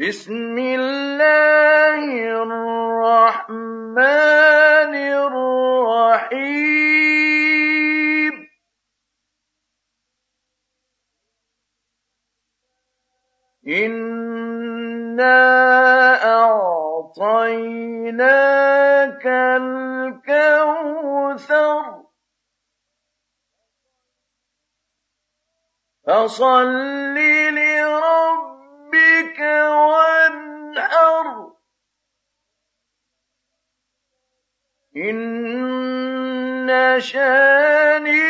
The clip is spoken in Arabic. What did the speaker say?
بسم الله الرحمن الرحيم. إنا أعطيناك الكوثر فصل لربك إن شانئك هو